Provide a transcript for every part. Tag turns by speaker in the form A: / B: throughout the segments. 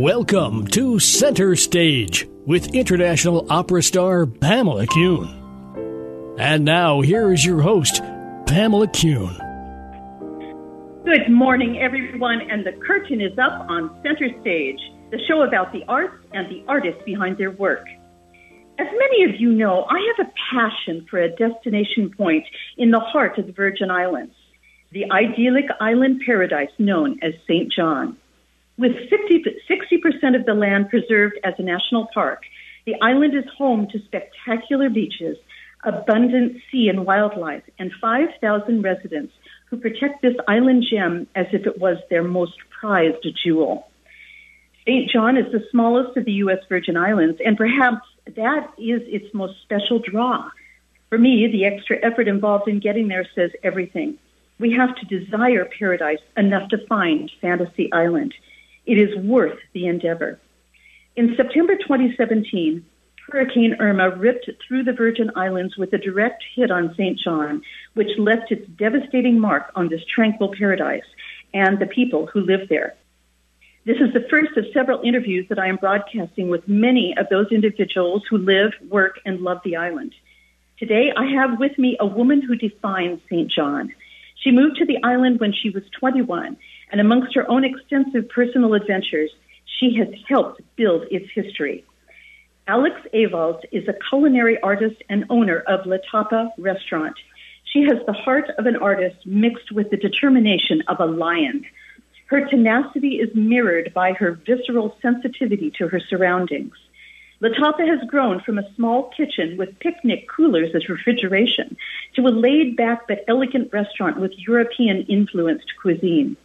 A: Welcome to Center Stage with international opera star Pamela Kuhn. And now, here is your host, Pamela Kuhn.
B: Good morning, everyone, and the curtain is up on Center Stage, the show about the arts and the artists behind their work. As many of you know, I have a passion for a destination point in the heart of the Virgin Islands, the idyllic island paradise known as St. John. With 50, 60% of the land preserved as a national park, the island is home to spectacular beaches, abundant sea and wildlife, and 5,000 residents who protect this island gem as if it was their most prized jewel. St. John is the smallest of the U.S. Virgin Islands, and perhaps that is its most special draw. For me, the extra effort involved in getting there says everything. We have to desire paradise enough to find Fantasy Island. It is worth the endeavor. In September 2017, Hurricane Irma ripped through the Virgin Islands with a direct hit on St. John, which left its devastating mark on this tranquil paradise and the people who live there. This is the first of several interviews that I am broadcasting with many of those individuals who live, work, and love the island. Today, I have with me a woman who defines St. John. She moved to the island when she was 21, and amongst her own extensive personal adventures, she has helped build its history. Alex Ewald is a culinary artist and owner of La Tapa Restaurant. She has the heart of an artist mixed with the determination of a lion. Her tenacity is mirrored by her visceral sensitivity to her surroundings. La Tapa has grown from a small kitchen with picnic coolers as refrigeration to a laid back but elegant restaurant with European influenced cuisine.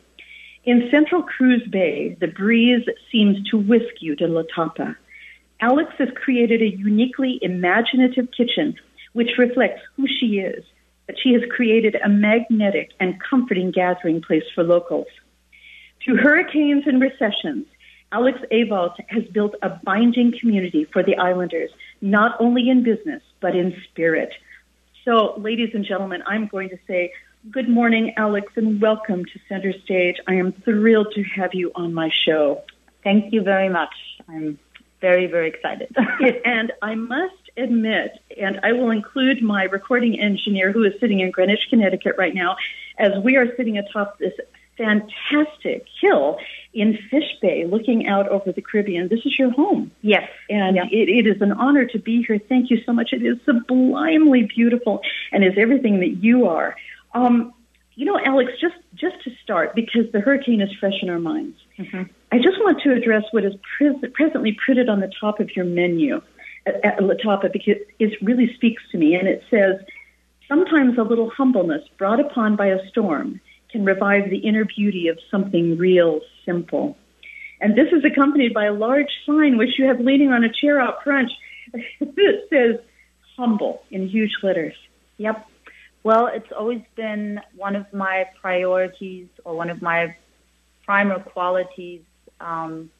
B: In central Cruz Bay, the breeze seems to whisk you to La Tapa. Alex has created a uniquely imaginative kitchen which reflects who she is, but she has created a magnetic and comforting gathering place for locals. Through hurricanes and recessions, Alex Ewald has built a binding community for the islanders, not only in business, but in spirit. So, ladies and gentlemen, I'm going to say good morning, Alex, and welcome to Center Stage. I am thrilled to have you on my show.
C: Thank you very much. I'm very, very excited.
B: and I must admit, and I will include my recording engineer who is sitting in Greenwich, Connecticut right now, as we are sitting atop this fantastic hill in Fish Bay looking out over the Caribbean. This is your home.
C: Yes.
B: And yeah. it, it is an honor to be here. Thank you so much. It is sublimely beautiful and is everything that you are. Um, you know, Alex, just, just to start, because the hurricane is fresh in our minds, mm-hmm. I just want to address what is pres- presently printed on the top of your menu at, at La Tapa because it really speaks to me. And it says, sometimes a little humbleness brought upon by a storm can revive the inner beauty of something real simple. And this is accompanied by a large sign which you have leaning on a chair out front that says humble in huge letters.
C: Yep. Well, it's always been one of my priorities or one of my primer qualities um,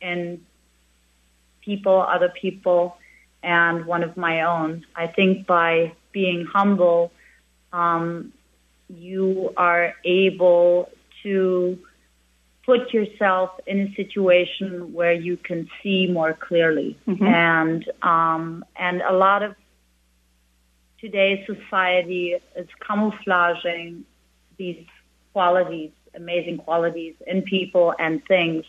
C: in people, other people, and one of my own. I think by being humble, um, you are able to put yourself in a situation where you can see more clearly. Mm-hmm. And um, and a lot of today's society is camouflaging these qualities, amazing qualities in people and things.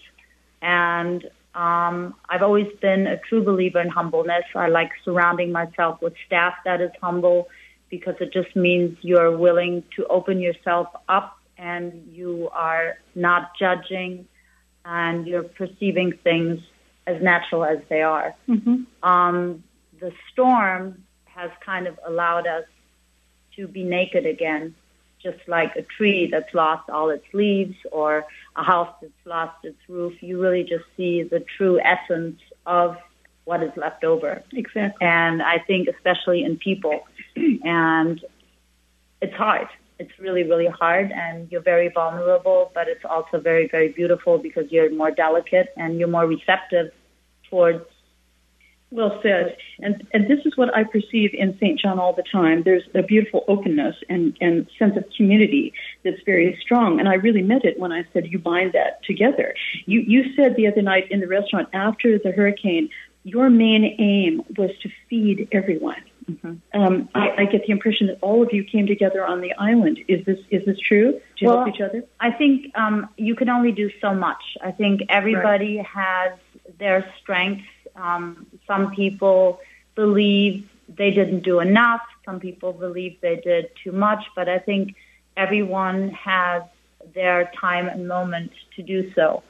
C: And um, I've always been a true believer in humbleness. I like surrounding myself with staff that is humble because it just means you're willing to open yourself up and you are not judging and you're perceiving things as natural as they are. Mm-hmm. Um, the storm has kind of allowed us to be naked again, just like a tree that's lost all its leaves or a house that's lost its roof. You really just see the true essence of what is left over.
B: Exactly.
C: And I think especially in people, and it's hard. It's really, really hard, and you're very vulnerable, but it's also very, very beautiful because you're more delicate and you're more receptive towards
B: Well said. And and this is what I perceive in St. John all the time. There's a beautiful openness and, and sense of community that's very strong. And I really meant it when I said you bind that together. You you said the other night in the restaurant after the hurricane, your main aim was to feed everyone. Mm-hmm. Um, I, I, get the impression that all of you came together on the island. Is this is this true? To
C: well,
B: help each other?
C: I think um, you can only do so much. I think everybody right. has their strengths um, some people believe they didn't do enough. Some people believe they did too much. But I think everyone has their time and moment to do so.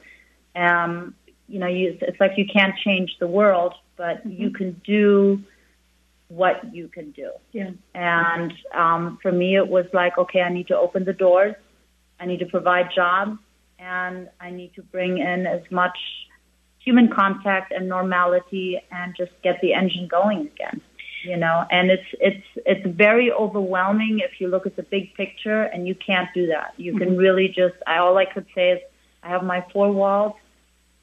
C: Um, you know, you, it's like you can't change the world, but mm-hmm. you can do what you can do.
B: Yeah.
C: And um, for me, it was like, okay, I need to open the doors. I need to provide jobs, and I need to bring in as much human contact and normality and just get the engine going again you know and it's it's it's very overwhelming if you look at the big picture and you can't do that you can mm-hmm. really just I, all i could say is i have my four walls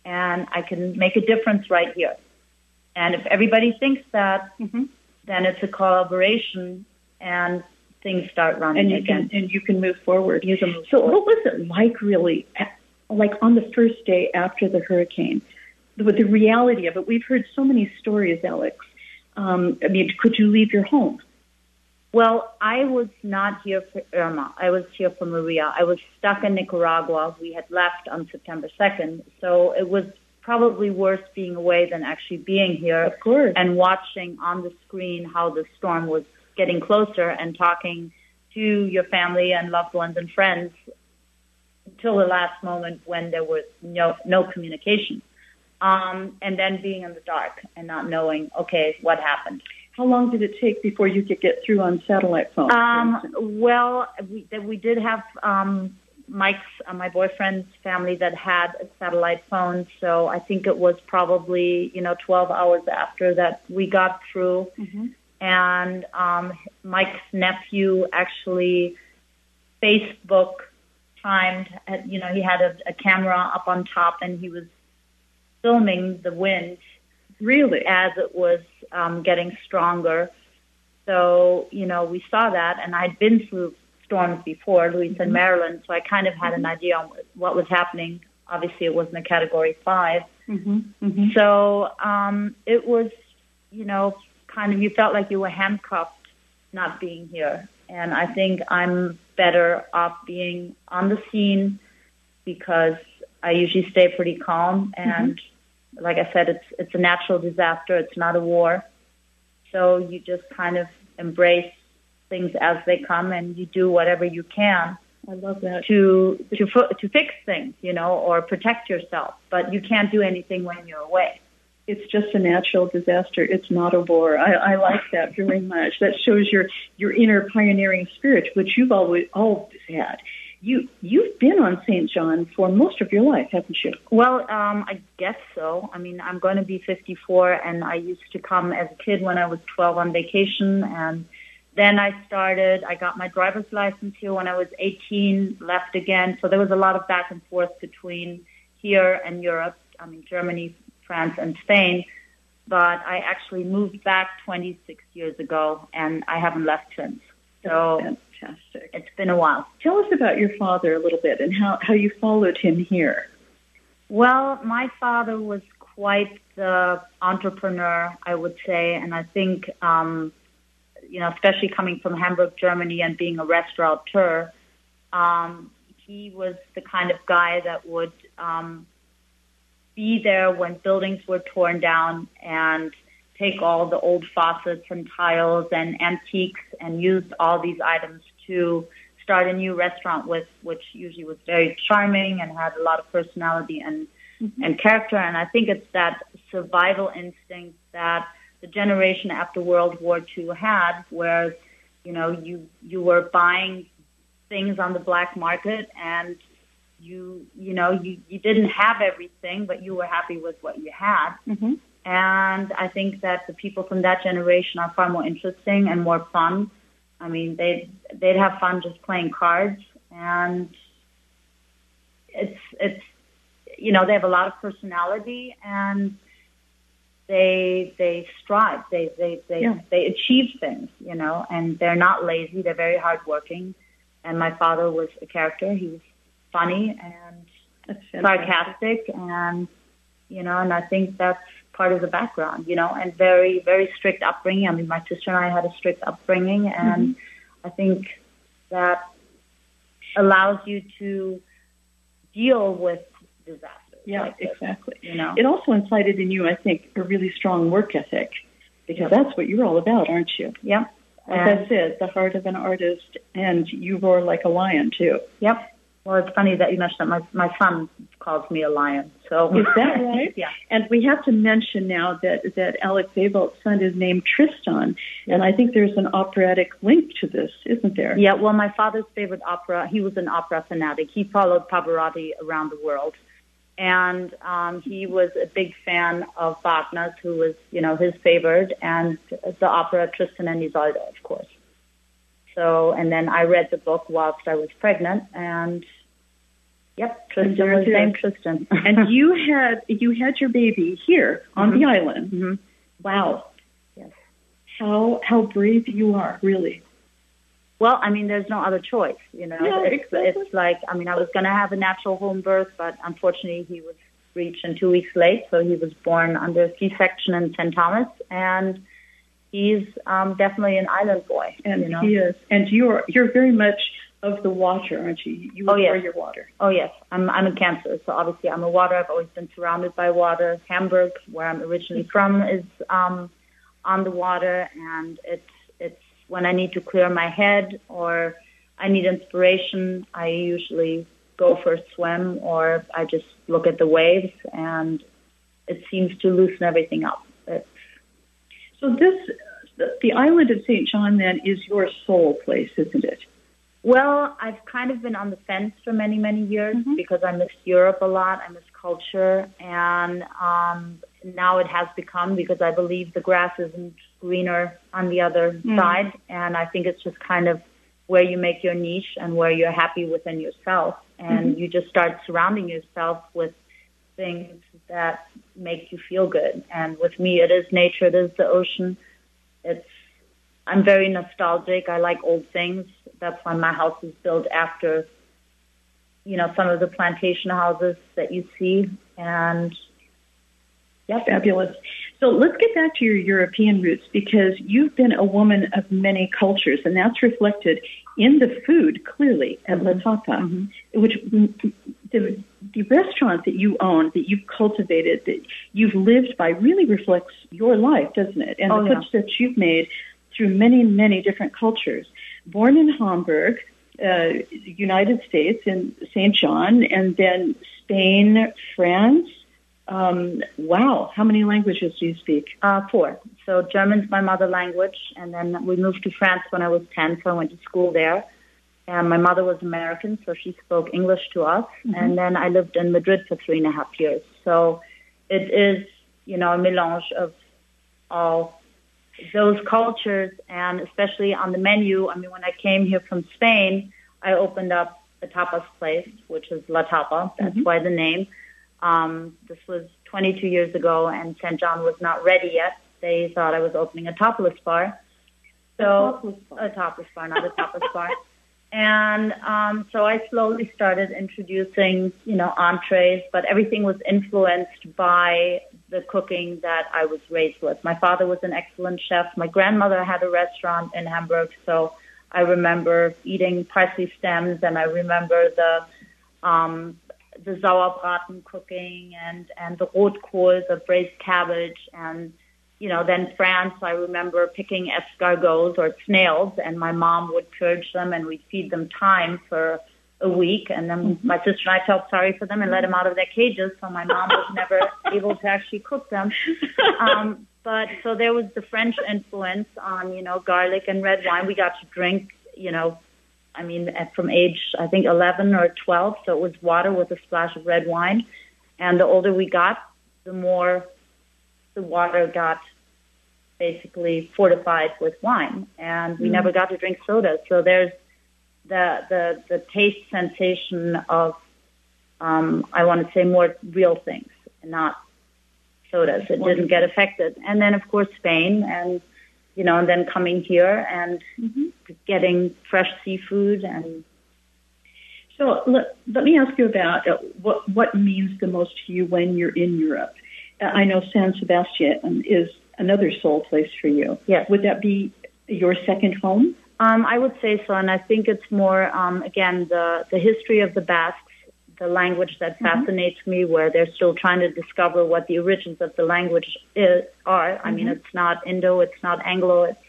C: and i can make a difference right here and if everybody thinks that mm-hmm. then it's a collaboration and things start running
B: and you
C: again
B: can, and you can move forward
C: you can move
B: so
C: forward.
B: what was it like really like on the first day after the hurricane the, the reality of it. We've heard so many stories, Alex. Um, I mean, could you leave your home?
C: Well, I was not here for Irma. I was here for Maria. I was stuck in Nicaragua. We had left on September 2nd. So it was probably worse being away than actually being here.
B: Of course.
C: And watching on the screen how the storm was getting closer and talking to your family and loved ones and friends until the last moment when there was no, no communication um, and then being in the dark and not knowing, okay, what happened.
B: How long did it take before you could get through on satellite phone?
C: Um, well, we, we did have um, Mike's, uh, my boyfriend's family that had a satellite phone, so I think it was probably you know 12 hours after that we got through. Mm-hmm. And um, Mike's nephew actually Facebook timed. You know, he had a, a camera up on top, and he was filming the wind
B: really
C: as it was um, getting stronger. So, you know, we saw that, and I'd been through storms before, Luis mm-hmm. and Marilyn, so I kind of had an idea on what was happening. Obviously, it wasn't a Category 5.
B: Mm-hmm. Mm-hmm.
C: So um, it was, you know, kind of, you felt like you were handcuffed not being here. And I think I'm better off being on the scene because I usually stay pretty calm and mm-hmm. like I said, it's it's a natural disaster. It's not a war. So you just kind of embrace things as they come and you do whatever you can.
B: I love that.
C: To to to fix things, you know, or protect yourself. But you can't do anything when you're away.
B: It's just a natural disaster. It's not a war. I, I like that very much. That shows your your inner pioneering spirit, which you've always always had you you've been on St. John for most of your life, haven't you?
C: Well, um, I guess so. I mean, I'm going to be 54, and I used to come as a kid when I was 12 on vacation, and then I started. I got my driver's license here when I was 18. Left again, so there was a lot of back and forth between here and Europe. I mean, Germany, France, and Spain. But I actually moved back 26 years ago, and I haven't left since. So
B: fantastic.
C: It's been a while.
B: Tell us about your father a little bit and how, how you followed him here.
C: Well, my father was quite the entrepreneur, I would say, and I think, um, you know, especially coming from Hamburg, Germany, and being a restaurateur, um, he was the kind of guy that would um, be there when buildings were torn down and take all the old faucets and tiles and antiques and use all these items to start a new restaurant with, which usually was very charming and had a lot of personality and mm-hmm. and character. And I think it's that survival instinct that the generation after World War II had, where you know you you were buying things on the black market and you you know you you didn't have everything, but you were happy with what you had. Mm-hmm. And I think that the people from that generation are far more interesting and more fun. I mean, they they'd have fun just playing cards, and it's it's you know they have a lot of personality, and they they strive, they they they
B: Yeah.
C: they achieve things, you know, and they're not lazy. They're very hardworking. And my father was a character. He was funny and sarcastic and you know and i think that's part of the background you know and very very strict upbringing i mean my sister and i had a strict upbringing mm-hmm. and i think that allows you to deal with disasters
B: Yeah,
C: like this,
B: exactly.
C: you know
B: It also incited in you, I think, a really strong work ethic because that's what you're all about, aren't you?
C: yep And-
B: I said, the heart of an artist, and you roar like a lion too.
C: yep well it's funny that you mentioned that my my son calls me a lion so
B: Is that right?
C: yeah
B: And we have to mention now that that Alex Abel's son is named Tristan, and I think there's an operatic link to this, isn't there?
C: Yeah, well, my father's favorite opera, he was an opera fanatic. He followed Pavarotti around the world. And um, he was a big fan of Wagner's, who was, you know, his favorite, and the opera Tristan and Isolde, of course. So, and then I read the book whilst I was pregnant, and yep,
B: And
C: Tristan was named Tristan.
B: and you had you had your baby here on the island.
C: Mhm.
B: Wow.
C: Yes.
B: How how brave you are, really.
C: Well, I mean, there's no other choice, you know.
B: Yeah,
C: it's,
B: exactly.
C: it's like, I mean, I was going to have a natural home birth, but unfortunately, he was reached in two weeks late, so he was born under C-section in St. Thomas, and he's um, definitely an island boy,
B: And
C: you know.
B: he is. And you're you're very much of the water, aren't you? You
C: Oh, yes.
B: your water.
C: Oh yes, I'm I'm a Cancer, so obviously I'm a water. I've always been surrounded by water. Hamburg, where I'm originally from, is um, on the water, and it's it's when I need to clear my head or I need inspiration. I usually go for a swim or I just look at the waves, and it seems to loosen everything up.
B: So this the, island of St. John then is your soul place, isn't it?
C: Well, I've kind of been on the fence for many, many years
B: Mhm.
C: because I miss Europe a lot. I miss culture. And um, now it has become because I believe the grass isn't greener on the other
B: Mm.
C: side. And I think it's just kind of where you make your niche and where you're happy within yourself. And you just start surrounding yourself with things that make you feel good. And with me, it is nature, it is the ocean. It's I'm very nostalgic. I like old things. That's why my house is built after, you know, some of the plantation houses that you see. And
B: Yeah, fabulous. So let's get back to your European roots because you've been a woman of many cultures, and that's reflected in the food clearly at La mm-hmm. Tapa, mm-hmm. which the, the restaurant that you own, that you've cultivated, that you've lived by, really reflects your life, doesn't it? And
C: Oh,
B: the
C: yeah.
B: cooks that you've made through many, many different cultures. Born in Hamburg, uh, United States, in St. John, and then Spain, France. Um, wow, how many languages do you speak?
C: uh, four. So German's my mother language. And then we moved to France when I was 10, so I went to school there. And my mother was American, so she spoke English to us. And then I lived in Madrid for three and a half years. So it is, you know, a melange of all those cultures and especially on the menu. I mean, when I came here from Spain, I opened up a tapas place, which is La Tapa. That's why the name. Um, this was 22 years ago, and St. John was not ready yet. They thought I was opening a topless bar. So a topless bar, not a tapas bar. And um, so I slowly started introducing, you know, entrees, but everything was influenced by the cooking that I was raised with. My father was an excellent chef. My grandmother had a restaurant in Hamburg, so I remember eating parsley stems, and I remember the um, the Sauerbraten cooking and and the Rotkohl, the braised cabbage, and you know, then France, I remember picking escargots or snails, and my mom would purge them, and we'd feed them thyme for a week, and then my sister and I felt sorry for them and let them out of their cages, so my mom was never able to actually cook them. Um, but so there was the French influence on, you know, garlic and red wine. We got to drink, you know, I mean, from age I think 11 or 12, so it was water with a splash of red wine, and the older we got, the more the water got basically fortified with wine, and we never got to drink soda. So there's the the the taste sensation of um, I want to say more real things, and not sodas. It didn't get affected. And then, of course, Spain, and you know, and then coming here and
B: Mm-hmm.
C: getting fresh seafood and
B: So let, let me ask you about uh, what what means the most to you when you're in Europe. I know San Sebastian is another soul place for you.
C: Yes.
B: Would that be your second home?
C: Um, I would say so, and I think it's more um, again the the history of the Basques, the language that fascinates me, where they're still trying to discover what the origins of the language is are. I mean, it's not Indo, it's not Anglo, it's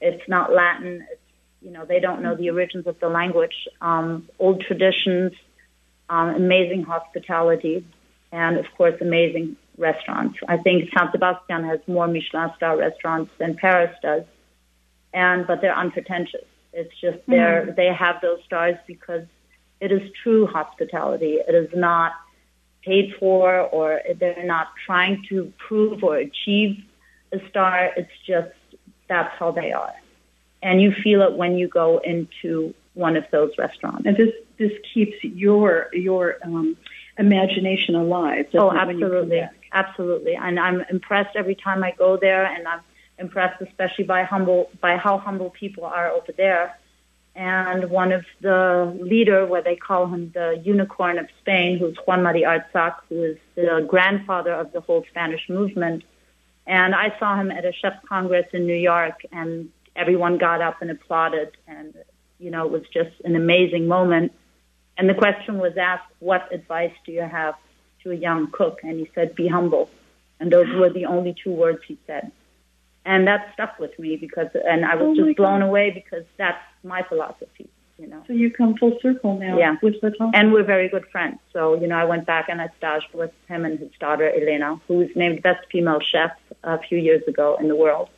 C: it's not Latin. It's you know they don't know the origins of the language. Um, old traditions, um, amazing hospitality, and of course amazing restaurants. I think San Sebastian has more Michelin star restaurants than Paris does and but they're unpretentious. It's just they're they have those stars because it is true hospitality. It is not paid for or they're not trying to prove or achieve a star. It's just that's how they are. And you feel it when you go into one of those restaurants.
B: And this this keeps your your um, imagination alive.
C: Oh,
B: it, when you come
C: absolutely? Absolutely. And I'm impressed every time I go there, and I'm impressed especially by humble by how humble people are over there. And one of the leader, where they call him the unicorn of Spain, who's Juan Mari Arzak, who is the grandfather of the whole Spanish movement. And I saw him at a chef's congress in New York, and everyone got up and applauded, and you know it was just an amazing moment. And the question was asked, "What advice do you have to a young cook?" And he said, "Be humble." And those were the only two words he said. And that stuck with me because, and I was
B: Oh
C: just blown
B: God.
C: away because that's my philosophy, you know.
B: So you come full circle now
C: Yeah.
B: with the top.
C: And we're very good friends. So, you know, I went back and I staged with him and his daughter, Elena, who was named best female chef a few years ago in the world.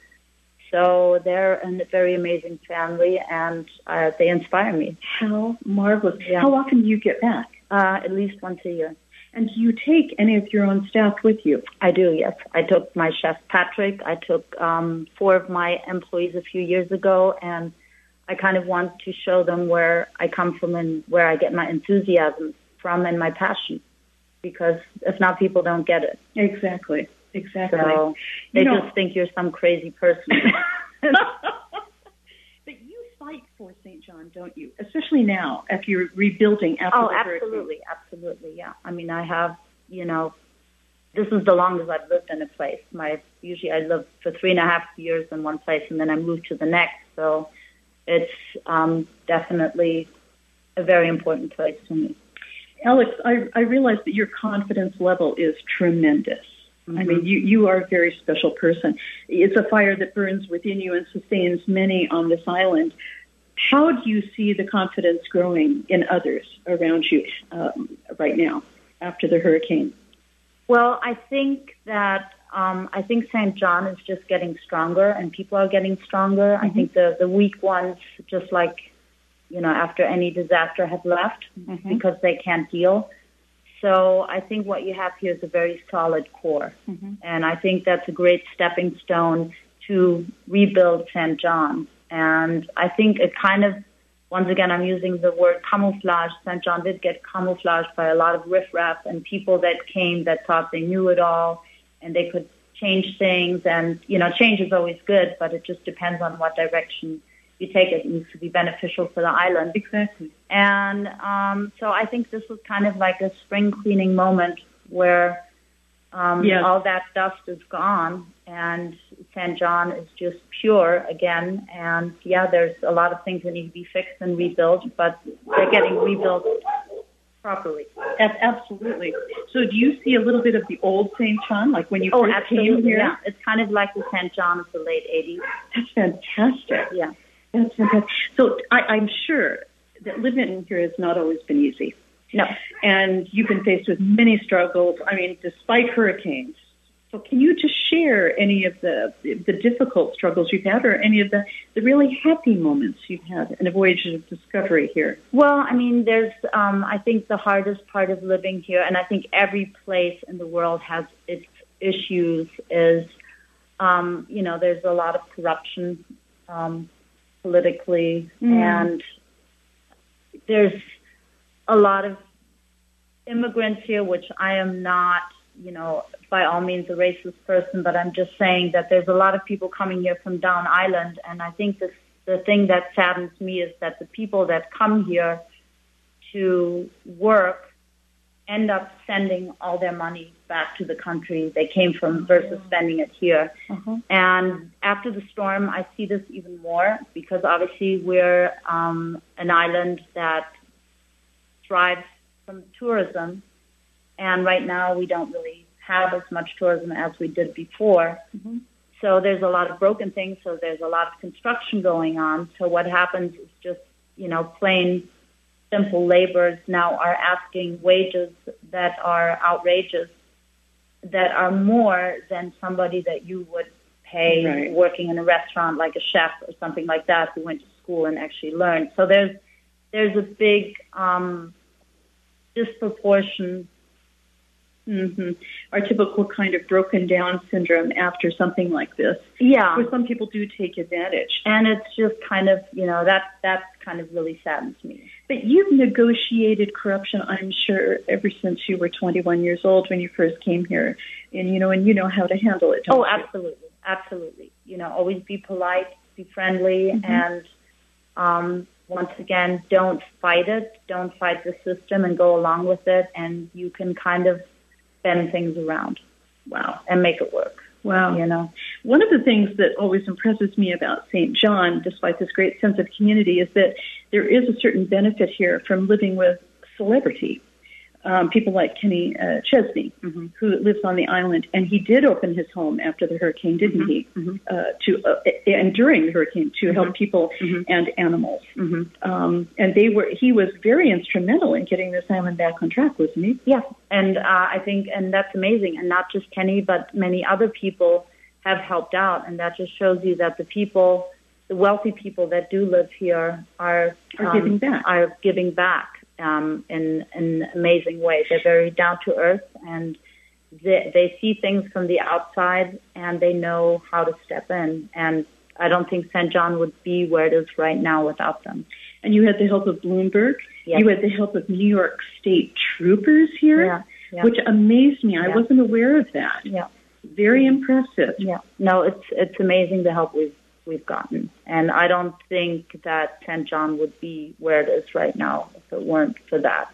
C: So they're a very amazing family and uh, they inspire me
B: How marvelous!
C: Yeah.
B: How often do you get back?
C: uh, at least once a year.
B: And do you take any of your own staff with you?
C: I do, yes. I took my chef Patrick. I took um, four of my employees a few years ago, and I kind of want to show them where I come from and where I get my enthusiasm from and my passion. Because if not, people don't get it.
B: Exactly. Exactly.
C: So they
B: You know-
C: just think you're some crazy person.
B: fight for St. John, don't you? Especially now, after you're rebuilding after
C: oh,
B: the hurricane.
C: absolutely, absolutely, yeah. I mean, I have, you know, this is the longest I've lived in a place. My usually I live for three and a half years in one place, and then I move to the next. So it's um, definitely a very important place to me.
B: Alex, I, I realize that your confidence level is tremendous. I mean, you, you are a very special person. It's a fire that burns within you and sustains many on this island. How do you see the confidence growing in others around you um, right now after the hurricane?
C: Well, I think that um, I think St. John is just getting stronger, and people are getting stronger. I think the the weak ones, just like you know, after any disaster, have left because they can't deal. So I think what you have here is a very solid core, and I think that's a great stepping stone to rebuild St. John. And I think it kind of once again, I'm using the word camouflage. St. John did get camouflaged by a lot of riffraff and people that came that thought they knew it all and they could change things. And, you know, change is always good, but it just depends on what direction you take it. It needs to be beneficial for the island.
B: Exactly.
C: And um, so I think this was kind of like a spring cleaning moment where um,
B: Yes.
C: all that dust is gone and St. John is just pure again. And yeah, there's a lot of things that need to be fixed and rebuilt, but they're getting rebuilt properly.
B: Absolutely. So, do you see a little bit of the old St. John, like when you
C: Oh,
B: first came
C: absolutely.
B: here?
C: Yeah, it's kind of like the St. John of the late 80s.
B: That's fantastic.
C: Yeah.
B: That's fantastic. So, I, I'm sure that living here has not always been easy.
C: No.
B: and you've been faced with many struggles. I mean, despite hurricanes. So, can you just share any of the the difficult struggles you've had, or any of the the really happy moments you've had in a voyage of discovery here?
C: Well, I mean, there's, um, I think the hardest part of living here, and I think every place in the world has its issues, is, um, you know, there's a lot of corruption um, politically, and there's a lot of immigrants here, which I am not you know, by all means a racist person, but I'm just saying that there's a lot of people coming here from down island, and I think this, the thing that saddens me is that the people that come here to work end up sending all their money back to the country they came from versus spending it here.
B: Uh-huh.
C: And after the storm, I see this even more because obviously we're um, an island that thrives from tourism, and right now we don't really have as much tourism as we did before.
B: Mhm.
C: So there's a lot of broken things. So there's a lot of construction going on. So what happens is just you know plain simple laborers now are asking wages that are outrageous, that are more than somebody that you would pay
B: Right.
C: working in a restaurant like a chef or something like that who went to school and actually learned. So there's there's a big um, disproportion.
B: hmm Our typical kind of broken down syndrome after something like this,
C: Yeah,
B: where some people do take advantage.
C: and it's just kind of you know that that kind of really saddens me.
B: But you've negotiated corruption, I'm sure, ever since you were 21 years old when you first came here, and you know, and you know how to handle it. Don't
C: Oh,
B: you?
C: absolutely, absolutely. You know, always be polite, be friendly,
B: Mhm.
C: and um, once again, don't fight it. Don't fight the system, and go along with it. And you can kind of bend things around
B: Wow,
C: and make it work.
B: wow.
C: You know,
B: One of the things that always impresses me about St. John, despite this great sense of community, is that there is a certain benefit here from living with celebrity. Um, people like Kenny uh, Chesney,
C: Mhm.
B: who lives on the island, and he did open his home after the hurricane, didn't
C: Mhm,
B: he?
C: mhm.
B: Uh, to uh, and during the hurricane to help
C: Mhm.
B: people
C: Mhm.
B: and animals.
C: hmm
B: Um, and they were he was very instrumental in getting this island back on track, wasn't he?
C: Yeah, and uh, I think, and that's amazing. And not just Kenny, but many other people have helped out, and that just shows you that the people, the wealthy people that do live here, are
B: Are
C: um,
B: giving back.
C: Are giving back um, in in amazing ways. They're very down to earth, and they, they see things from the outside, and they know how to step in. And I don't think St. John would be where it is right now without them.
B: And you had the help of Bloomberg.
C: Yes.
B: You had the help of New York State troopers here,
C: Yeah, yeah.
B: which amazed me. I
C: Yeah.
B: wasn't aware of that.
C: Yeah.
B: Very impressive.
C: Yeah. No, it's it's amazing the help we've we've gotten, and I don't think that St. John would be where it is right now if it weren't for that.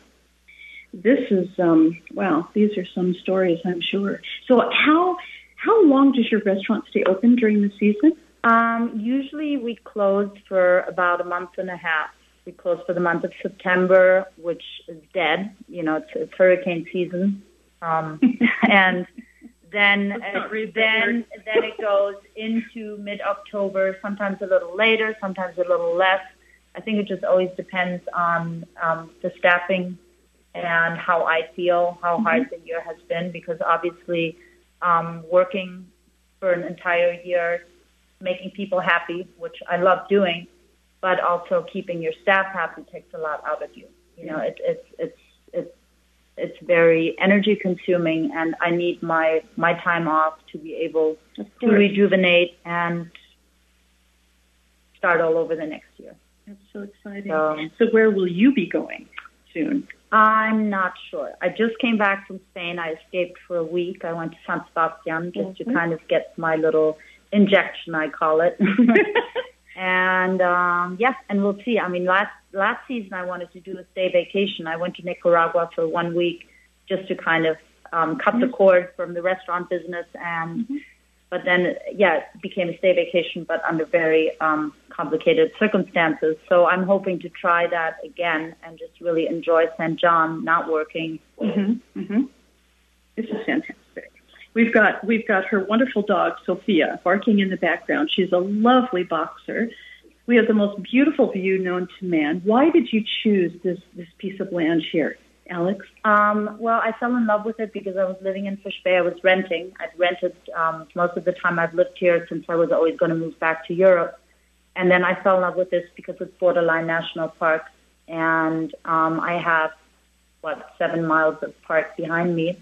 B: This is um wow, these are some stories I'm sure. So how how long does your restaurant stay open during the season?
C: Um, usually we close for about a month and a half. We close for the month of September, which is dead. You know, it's, it's hurricane season, um, and then uh, then then it goes into mid October. Sometimes a little later, sometimes a little less. I think it just always depends on um, the staffing and how I feel, how hard the year has been, because obviously um, working for an entire year, making people happy, which I love doing, but also keeping your staff happy takes a lot out of you. You know, it, it's it's very energy consuming, and I need my my time off to be able to rejuvenate and start all over the next year.
B: That's so exciting.
C: So
B: So where will you be going soon?
C: I'm not sure. I just came back from Spain. I escaped for a week. I went to San Sebastian just to
B: Mhm.
C: kind of get my little injection, I call it. and um, yeah, and we'll see. I mean, last last season I wanted to do a stay vacation. I went to Nicaragua for one week just to kind of um, cut the cord from the restaurant business, and
B: Mhm.
C: but then yeah, it became a stay vacation, but under very um, complicated circumstances. So I'm hoping to try that again and just really enjoy St. John, not working.
B: Mm-hmm. Mm-hmm. This is fantastic. We've got we've got her wonderful dog Sophia barking in the background. She's a lovely boxer. We have the most beautiful view known to man. Why did you choose this this piece of land here, Alex?
C: Um, well, I fell in love with it because I was living in Fish Bay. I was renting. I'd rented um, most of the time I've lived here since I was always going to move back to Europe. And then I fell in love with this because it's borderline national park, and um, I have what seven miles of park behind me.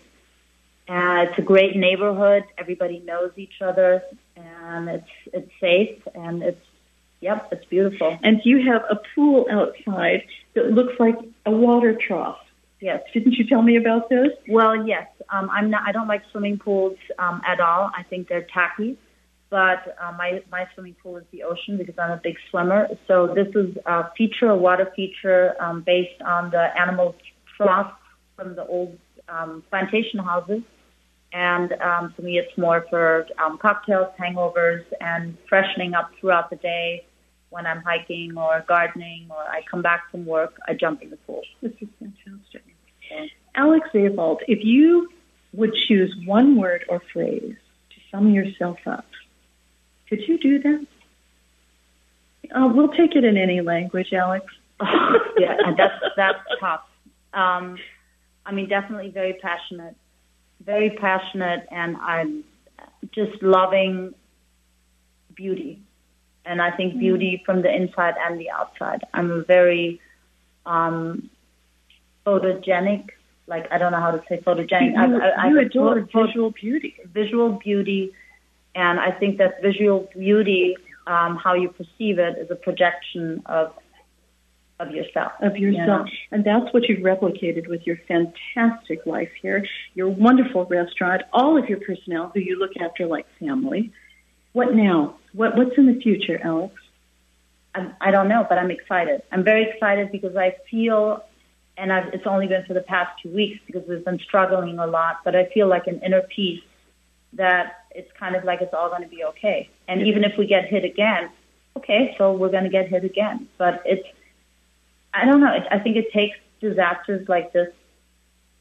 C: And it's a great neighborhood. Everybody knows each other, and it's it's safe, and it's yep, it's beautiful.
B: And you have a pool outside that looks like a water trough.
C: Yes.
B: Didn't you tell me about those?
C: Well, yes. Um, I'm not. I don't like swimming pools um, at all. I think they're tacky. But uh, my my swimming pool is the ocean because I'm a big swimmer. So this is a feature, a water feature, um, based on the animal trough from the old um, plantation houses. And um, for me, it's more for um, cocktails, hangovers, and freshening up throughout the day when I'm hiking or gardening or I come back from work, I jump in the pool.
B: This is fantastic. Alex Abel, if you would choose one word or phrase to sum yourself up, could you do that? Uh, we'll take it in any language, Alex.
C: yeah, that's that's tough. Um, I mean, definitely very passionate, very passionate, and I'm just loving beauty and I think beauty from the inside and the outside. I'm a very um, photogenic, like I don't know how to say photogenic.
B: You, I, I, you I adore visual beauty.
C: Visual beauty, and I think that visual beauty, um, how you perceive it, is a projection of of yourself.
B: Of yourself. Yeah. And that's what you've replicated with your fantastic life here, your wonderful restaurant, all of your personnel who you look after like family. What now? What, what's in the future, Alex?
C: I'm, I don't know, but I'm excited. I'm very excited because I feel, and I've, it's only been for the past two weeks because we've been struggling a lot, but I feel like an inner peace that it's kind of like it's all going to be okay. And even if we get hit again, okay, so we're going to get hit again. But it's, I don't know. It, I think it takes disasters like this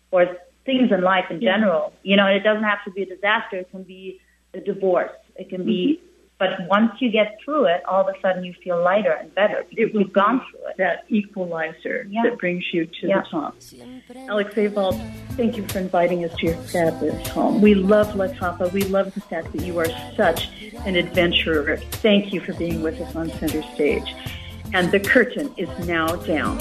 C: or things in life in yeah. general. You know, it doesn't have to be a disaster. It can be a divorce. It can be mm-hmm. But once you get through it, all of a sudden you feel lighter and better because you've gone through it.
B: That equalizer yeah. that brings you to yeah. the top. Alex Abel, thank you for inviting us to your fabulous home. We love La Tapa. We love the fact that you are such an adventurer. Thank you for being with us on Center Stage. And the curtain is now down.